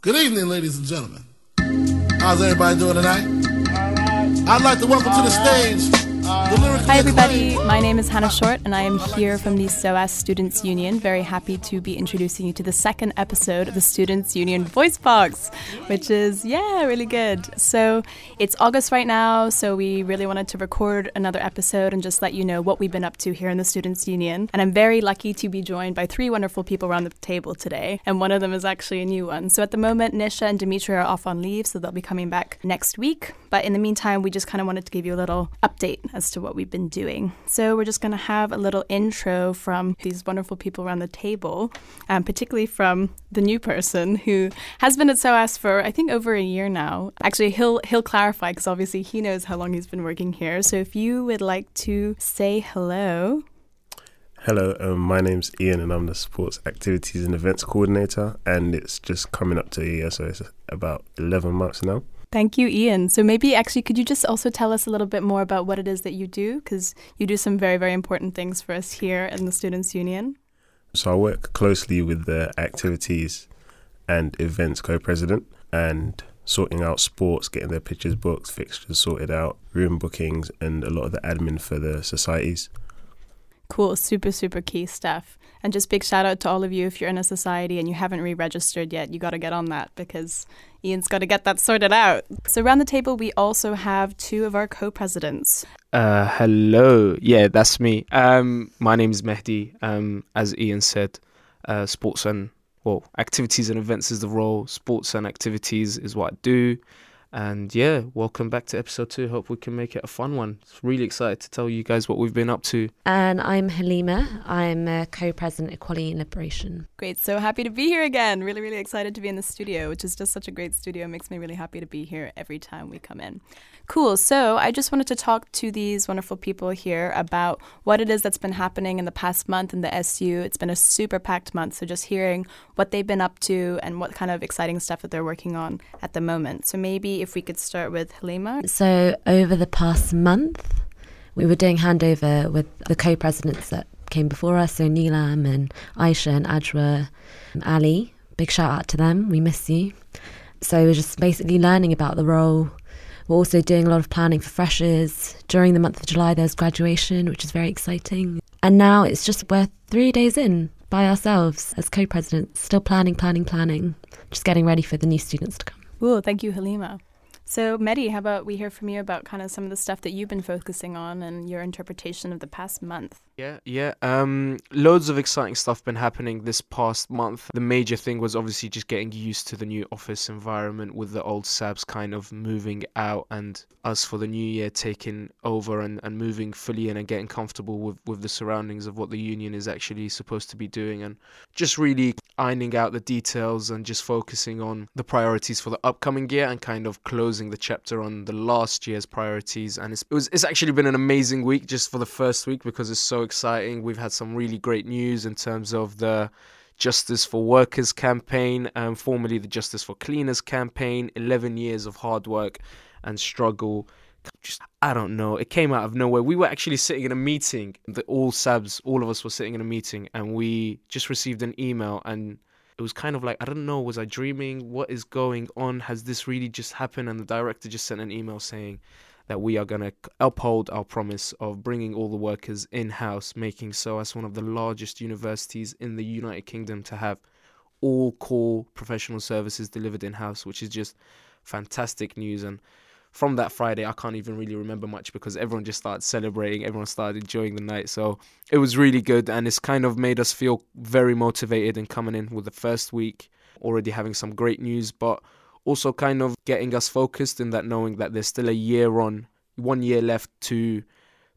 Good evening, ladies and gentlemen. How's everybody doing tonight? I'd like to welcome to the stage Hi, everybody. My name is Hannah Short, and I am here from the SOAS Students Union. Very happy to be introducing you to the second episode of the Students Union Voice Box, which is, yeah, really good. So it's August right now, so we really wanted to record another episode and just let you know what we've been up to here in the Students Union. And I'm very lucky to be joined by three wonderful people around the table today, and one of them is actually a new one. So at the moment, Nisha and Dimitri are off on leave, so they'll be coming back next week. But in the meantime, we just kind of wanted to give you a little update as to what we've been doing. So we're just going to have a little intro from these wonderful people around the table, um, particularly from the new person who has been at SOAS for I think over a year now. Actually, he'll he'll clarify because obviously he knows how long he's been working here. So if you would like to say hello. Hello, um, my name's Ian and I'm the Sports Activities and Events Coordinator and it's just coming up to a year, so it's about 11 months now. Thank you, Ian. So maybe actually, could you just also tell us a little bit more about what it is that you do? Because you do some very, very important things for us here in the Students' Union. So I work closely with the activities and events co-president and sorting out sports, getting their pictures booked, fixtures sorted out, room bookings, and a lot of the admin for the societies. Cool, super, super key stuff. And just big shout out to all of you if you're in a society and you haven't re registered yet, you got to get on that because Ian's got to get that sorted out. So, around the table, we also have two of our co presidents. Uh, hello. Yeah, that's me. Um, my name is Mehdi. Um, as Ian said, uh, sports and, well, activities and events is the role, sports and activities is what I do. And yeah, welcome back to episode two. Hope we can make it a fun one. Really excited to tell you guys what we've been up to. And I'm Halima. I'm uh, a co president Equality and Liberation. Great. So happy to be here again. Really, really excited to be in the studio, which is just such a great studio. It makes me really happy to be here every time we come in. Cool. So I just wanted to talk to these wonderful people here about what it is that's been happening in the past month in the SU. It's been a super packed month. So just hearing what they've been up to and what kind of exciting stuff that they're working on at the moment. So maybe if we could start with Halima. So over the past month, we were doing handover with the co-presidents that came before us. So Neelam and Aisha and Ajwa and Ali. Big shout out to them. We miss you. So we're just basically learning about the role we're also doing a lot of planning for freshers. During the month of July, there's graduation, which is very exciting. And now it's just we're three days in by ourselves as co presidents, still planning, planning, planning, just getting ready for the new students to come. Ooh, thank you, Halima. So, Mehdi, how about we hear from you about kind of some of the stuff that you've been focusing on and your interpretation of the past month? Yeah, yeah. Um, loads of exciting stuff been happening this past month. The major thing was obviously just getting used to the new office environment with the old SABs kind of moving out and us for the new year taking over and, and moving fully in and getting comfortable with, with the surroundings of what the union is actually supposed to be doing and just really ironing out the details and just focusing on the priorities for the upcoming year and kind of closing the chapter on the last year's priorities. And it's, it was, it's actually been an amazing week just for the first week because it's so exciting. We've had some really great news in terms of the Justice for Workers campaign, um, formerly the Justice for Cleaners campaign. 11 years of hard work and struggle. Just, I don't know. It came out of nowhere. We were actually sitting in a meeting. The all SABs, all of us were sitting in a meeting, and we just received an email, and it was kind of like I don't know. Was I dreaming? What is going on? Has this really just happened? And the director just sent an email saying that we are going to uphold our promise of bringing all the workers in house, making SOAS one of the largest universities in the United Kingdom to have all core professional services delivered in house, which is just fantastic news. And from that Friday, I can't even really remember much because everyone just started celebrating, everyone started enjoying the night. So it was really good, and it's kind of made us feel very motivated in coming in with the first week, already having some great news, but also kind of getting us focused in that knowing that there's still a year on, one year left to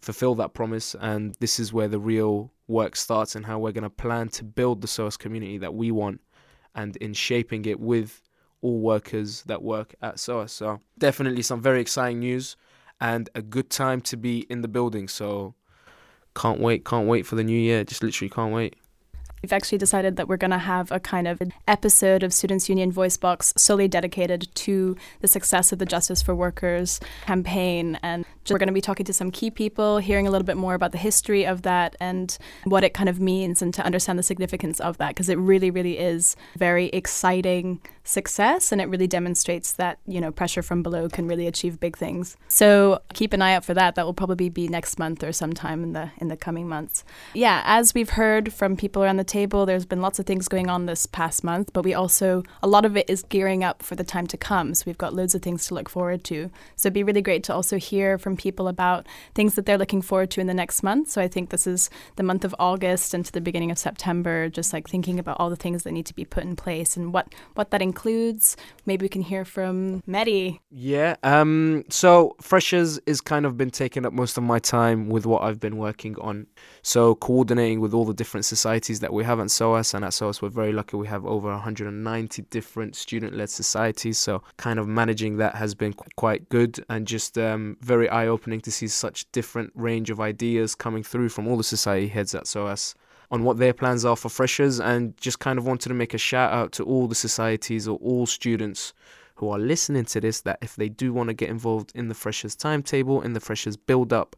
fulfill that promise. And this is where the real work starts and how we're going to plan to build the SOAS community that we want and in shaping it with all workers that work at SOAS. So definitely some very exciting news and a good time to be in the building. So can't wait, can't wait for the new year. Just literally can't wait. We've actually decided that we're going to have a kind of episode of Students Union Voice Box solely dedicated to the success of the Justice for Workers campaign. And we're going to be talking to some key people, hearing a little bit more about the history of that and what it kind of means and to understand the significance of that, because it really, really is very exciting success and it really demonstrates that you know pressure from below can really achieve big things. So keep an eye out for that. That will probably be next month or sometime in the in the coming months. Yeah as we've heard from people around the table there's been lots of things going on this past month but we also a lot of it is gearing up for the time to come. So we've got loads of things to look forward to. So it'd be really great to also hear from people about things that they're looking forward to in the next month so i think this is the month of august and to the beginning of september just like thinking about all the things that need to be put in place and what what that includes. Maybe we can hear from Mehdi. Yeah. Um. So freshers is kind of been taking up most of my time with what I've been working on. So coordinating with all the different societies that we have at SOAS, and at SOAS we're very lucky we have over 190 different student-led societies. So kind of managing that has been quite good and just um, very eye-opening to see such different range of ideas coming through from all the society heads at SOAS on what their plans are for freshers and just kind of wanted to make a shout out to all the societies or all students who are listening to this that if they do want to get involved in the freshers timetable, in the freshers build up,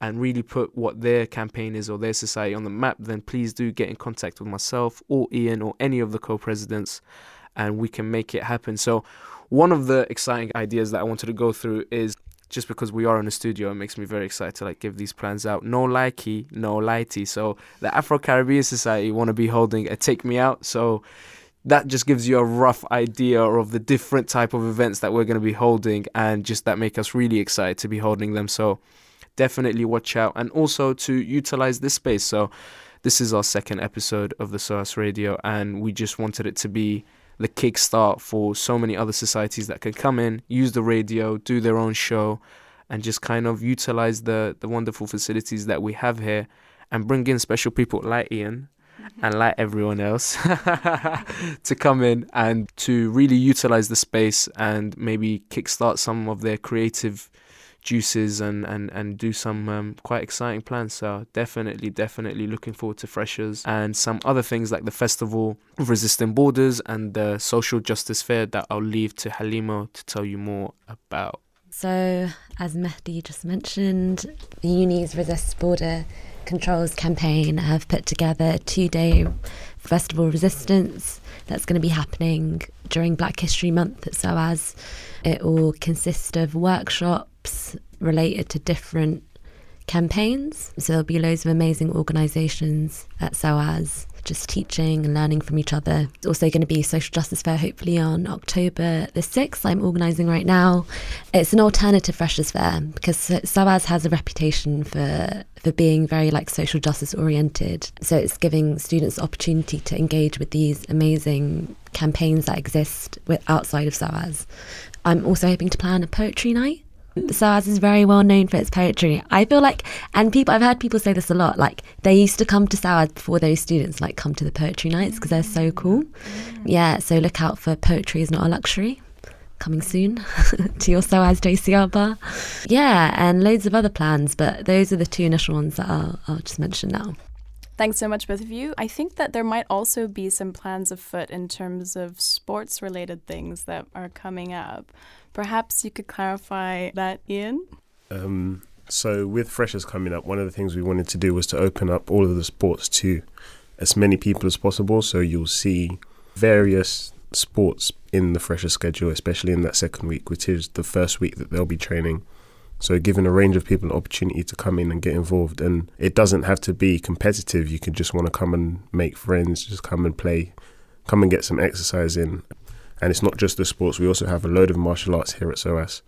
and really put what their campaign is or their society on the map, then please do get in contact with myself or Ian or any of the co presidents and we can make it happen. So, one of the exciting ideas that I wanted to go through is just because we are in the studio, it makes me very excited to like give these plans out. No likey, no lighty. So the Afro Caribbean Society want to be holding a Take Me Out. So that just gives you a rough idea of the different type of events that we're going to be holding, and just that make us really excited to be holding them. So definitely watch out, and also to utilize this space. So this is our second episode of the SOAS Radio, and we just wanted it to be the kickstart for so many other societies that can come in, use the radio, do their own show, and just kind of utilize the the wonderful facilities that we have here, and bring in special people like Ian. Mm-hmm. And like everyone else, to come in and to really utilize the space and maybe kickstart some of their creative juices and and and do some um, quite exciting plans. So definitely, definitely looking forward to freshers and some other things like the festival of resisting borders and the social justice fair that I'll leave to Halima to tell you more about. So, as Mehdi just mentioned, the Uni's Resist Border Controls campaign have put together a two day festival resistance that's going to be happening during Black History Month at SOAS. It will consist of workshops related to different campaigns. So there'll be loads of amazing organisations at SOAS just teaching and learning from each other. It's also going to be social justice fair, hopefully on October the 6th. I'm organising right now. It's an alternative freshers fair because SOAS has a reputation for for being very like social justice oriented. So it's giving students opportunity to engage with these amazing campaigns that exist with, outside of SOAS. I'm also hoping to plan a poetry night SOAS is very well known for its poetry. I feel like, and people, I've heard people say this a lot. Like they used to come to SOAS before those students like come to the poetry nights because they're so mm. cool. Mm. Yeah, so look out for poetry is not a luxury. Coming soon to your SOAS JCR bar. Yeah, and loads of other plans, but those are the two initial ones that I'll, I'll just mention now. Thanks so much, both of you. I think that there might also be some plans afoot in terms of sports related things that are coming up. Perhaps you could clarify that, Ian? Um, so, with freshers coming up, one of the things we wanted to do was to open up all of the sports to as many people as possible. So, you'll see various sports in the fresher schedule, especially in that second week, which is the first week that they'll be training. So giving a range of people an opportunity to come in and get involved, and it doesn't have to be competitive. You can just want to come and make friends, just come and play, come and get some exercise in. And it's not just the sports. We also have a load of martial arts here at SOAS.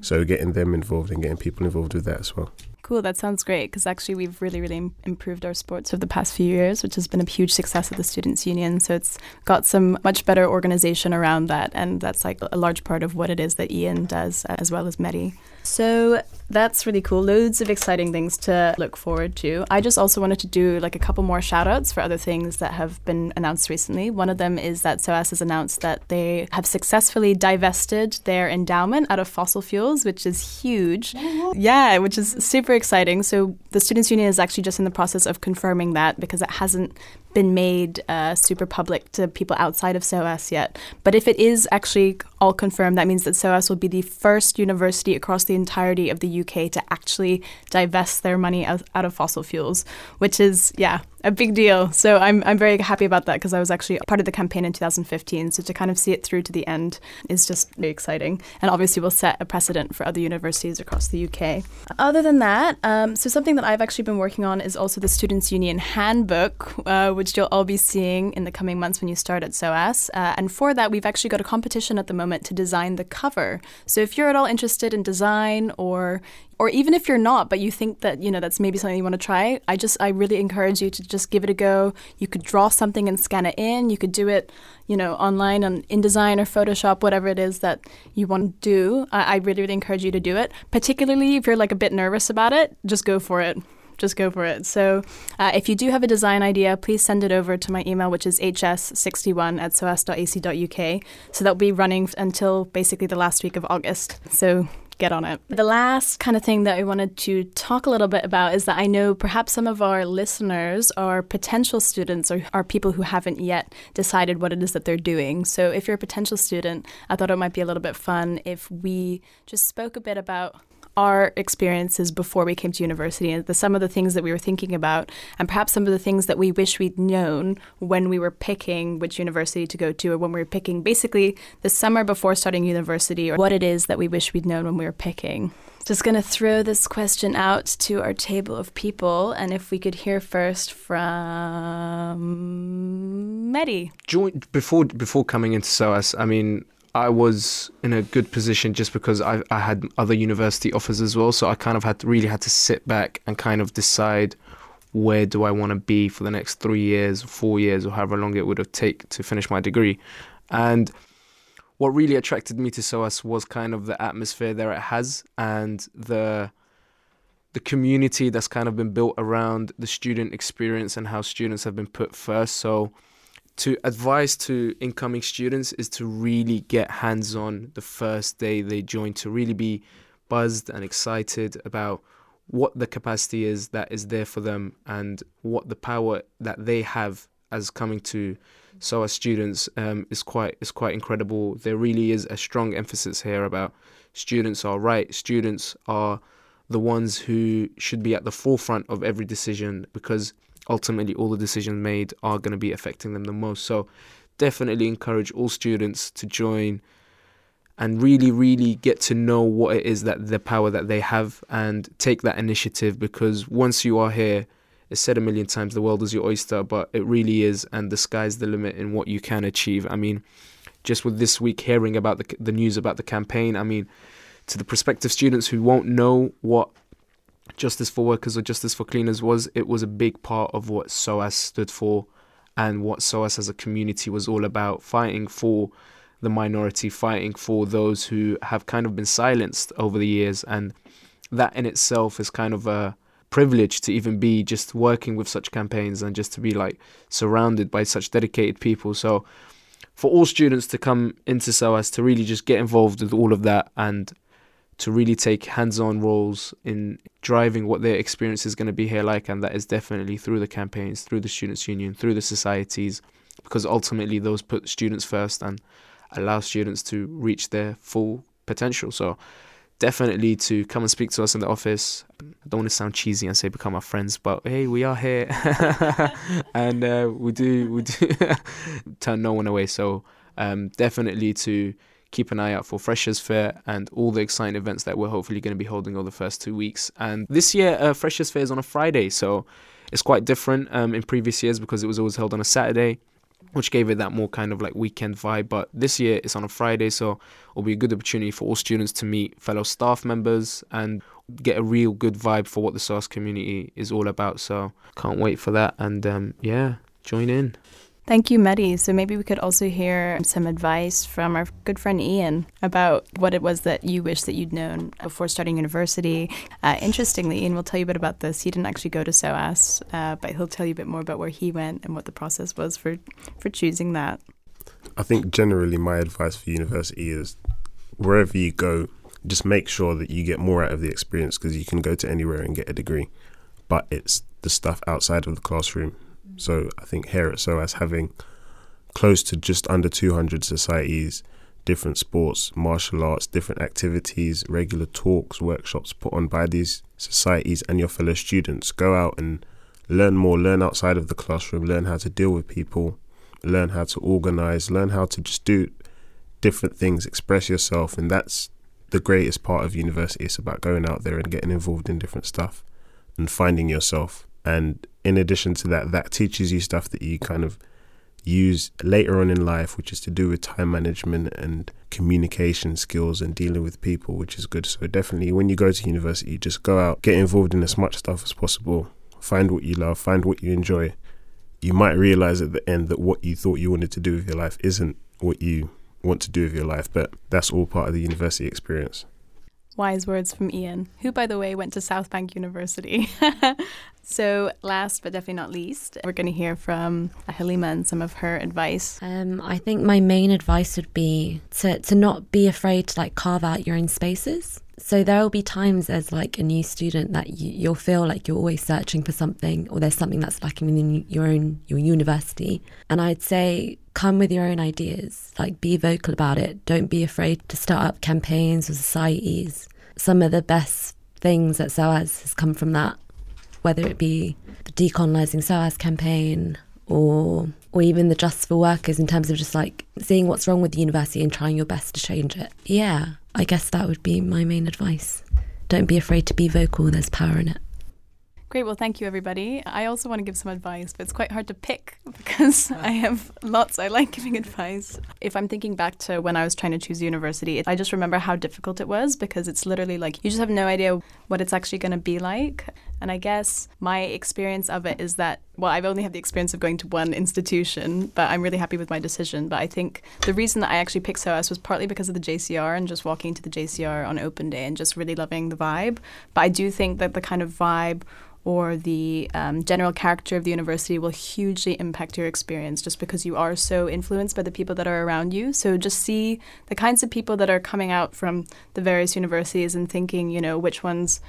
So getting them involved and getting people involved with that as well. Cool, that sounds great because actually we've really, really improved our sports over the past few years, which has been a huge success of the Students' Union. So it's got some much better organization around that, and that's like a large part of what it is that Ian does, as well as Mehdi. So that's really cool. Loads of exciting things to look forward to. I just also wanted to do like a couple more shout outs for other things that have been announced recently. One of them is that SOAS has announced that they have successfully divested their endowment out of fossil fuels, which is huge. Yeah, which is super exciting. So the Students' Union is actually just in the process of confirming that because it hasn't been made uh, super public to people outside of SOAS yet. But if it is actually all confirmed, that means that SOAS will be the first university across the entirety of the UK to actually divest their money out, out of fossil fuels, which is, yeah, a big deal. So I'm, I'm very happy about that because I was actually part of the campaign in 2015. So to kind of see it through to the end is just very exciting. And obviously will set a precedent for other universities across the UK. Other than that, um, so something that I've actually been working on is also the Students' Union Handbook, uh, which you'll all be seeing in the coming months when you start at SOAS. Uh, and for that, we've actually got a competition at the moment to design the cover. So if you're at all interested in design or or even if you're not but you think that you know that's maybe something you want to try i just i really encourage you to just give it a go. You could draw something and scan it in. You could do it you know online on indesign or photoshop whatever it is that you want to do. I, I really really encourage you to do it. Particularly if you're like a bit nervous about it just go for it just go for it. So, uh, if you do have a design idea, please send it over to my email, which is hs61 at soas.ac.uk. So, that'll be running until basically the last week of August. So, get on it. The last kind of thing that I wanted to talk a little bit about is that I know perhaps some of our listeners are potential students or are people who haven't yet decided what it is that they're doing. So if you're a potential student, I thought it might be a little bit fun if we just spoke a bit about our experiences before we came to university and the, some of the things that we were thinking about, and perhaps some of the things that we wish we'd known when we were picking which university to go to, or when we were picking basically the summer before starting university, or what it is that we wish we'd known when we were picking. Just going to throw this question out to our table of people, and if we could hear first from Mehdi. Before before coming into SOAS, I mean, I was in a good position just because I, I had other university offers as well. So I kind of had to, really had to sit back and kind of decide where do I want to be for the next three years, four years, or however long it would have take to finish my degree. And what really attracted me to SOAS was kind of the atmosphere there it has and the the community that's kind of been built around the student experience and how students have been put first. So to advise to incoming students is to really get hands on the first day they join to really be buzzed and excited about what the capacity is that is there for them and what the power that they have as coming to SOAS students um, is quite is quite incredible. There really is a strong emphasis here about students are right. Students are the ones who should be at the forefront of every decision because ultimately all the decisions made are going to be affecting them the most. So definitely encourage all students to join and really, really get to know what it is that the power that they have and take that initiative because once you are here, it's said a million times the world is your oyster, but it really is, and the sky's the limit in what you can achieve. I mean, just with this week hearing about the, the news about the campaign, I mean, to the prospective students who won't know what Justice for Workers or Justice for Cleaners was, it was a big part of what SOAS stood for and what SOAS as a community was all about fighting for the minority, fighting for those who have kind of been silenced over the years. And that in itself is kind of a privilege to even be just working with such campaigns and just to be like surrounded by such dedicated people. So, for all students to come into SOAS to really just get involved with all of that and to really take hands-on roles in driving what their experience is going to be here like and that is definitely through the campaigns through the students union through the societies because ultimately those put students first and allow students to reach their full potential. So definitely to come and speak to us in the office. I don't want to sound cheesy and say become our friends but hey we are here. And uh, we do we do turn no one away. So um, definitely to keep an eye out for Freshers Fair and all the exciting events that we're hopefully going to be holding over the first two weeks. And this year, uh, Freshers Fair is on a Friday, so it's quite different um, in previous years because it was always held on a Saturday, which gave it that more kind of like weekend vibe. But this year it's on a Friday, so it'll be a good opportunity for all students to meet fellow staff members and get a real good vibe for what the SOAS community is all about. So can't wait for that. And um, yeah, join in. Thank you, Mehdi. So maybe we could also hear some advice from our good friend Ian about what it was that you wish that you'd known before starting university. Uh, interestingly, Ian will tell you a bit about this. He didn't actually go to SOAS, uh, but he'll tell you a bit more about where he went and what the process was for, for choosing that. I think generally my advice for university is wherever you go, just make sure that you get more out of the experience because you can go to anywhere and get a degree, but it's the stuff outside of the classroom so I think here at SOAS having close to just under 200 societies different sports, martial arts, different activities, regular talks, workshops put on by these societies and your fellow students. Go out and learn more, learn outside of the classroom, learn how to deal with people, learn how to organize, learn how to just do different things, express yourself. And that's the greatest part of university. It's about going out there and getting involved in different stuff and finding yourself. And in addition to that, that teaches you stuff that you kind of use later on in life, which is to do with time management and communication skills and dealing with people, which is good. So definitely, when you go to university, just go out, get involved in as much stuff as possible, find what you love, find what you enjoy. You might realize at the end that what you thought you wanted to do with your life isn't what you want to do with your life, but that's all part of the university experience. Wise words from Ian, who, by the way, went to South Bank University. so, last but definitely not least, we're going to hear from Halima and some of her advice. Um, I think my main advice would be to, to not be afraid to like carve out your own spaces. So there will be times as like a new student that you, you'll feel like you're always searching for something, or there's something that's lacking within your own your university. And I'd say come with your own ideas, like be vocal about it. Don't be afraid to start up campaigns or societies. Some of the best things that SOAS has come from that, whether it be the decolonizing SOAS campaign or or even the Justice for Workers in terms of just like seeing what's wrong with the university and trying your best to change it. Yeah, I guess that would be my main advice. Don't be afraid to be vocal, there's power in it. Great. Well, thank you, everybody. I also want to give some advice, but it's quite hard to pick because I have lots. I like giving advice. If I'm thinking back to when I was trying to choose university, I just remember how difficult it was because it's literally like you just have no idea what it's actually going to be like. And I guess my experience of it is that, well, I've only had the experience of going to one institution, but I'm really happy with my decision. But I think the reason that I actually picked SOAS was partly because of the JCR and just walking to the JCR on open day and just really loving the vibe. But I do think that the kind of vibe or the um, general character of the university will hugely impact your experience just because you are so influenced by the people that are around you. So just see the kinds of people that are coming out from the various universities and thinking, you know, which ones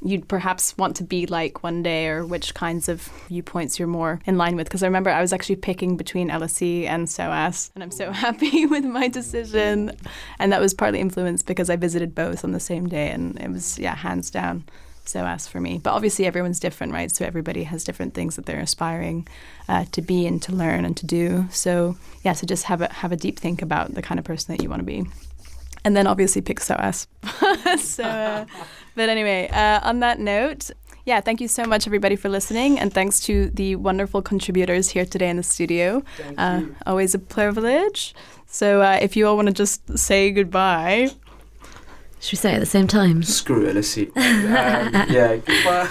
you'd perhaps want to be like one day or which kinds of viewpoints you're more in line with. Because I remember I was actually picking between LSE and SOAS, and I'm so happy with my decision. And that was partly influenced because I visited both on the same day, and it was, yeah, hands down. SOAS for me. But obviously, everyone's different, right? So everybody has different things that they're aspiring uh, to be and to learn and to do. So yeah, so just have a have a deep think about the kind of person that you want to be, and then obviously pick SOAS. so, uh, but anyway, uh, on that note. Yeah, thank you so much, everybody, for listening, and thanks to the wonderful contributors here today in the studio. Uh, always a privilege. So, uh, if you all want to just say goodbye, should we say it at the same time? Screw it, let's see. Um, yeah, goodbye.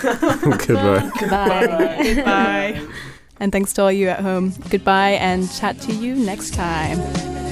Goodbye. Goodbye. Goodbye. And thanks to all you at home. Goodbye and chat to you next time.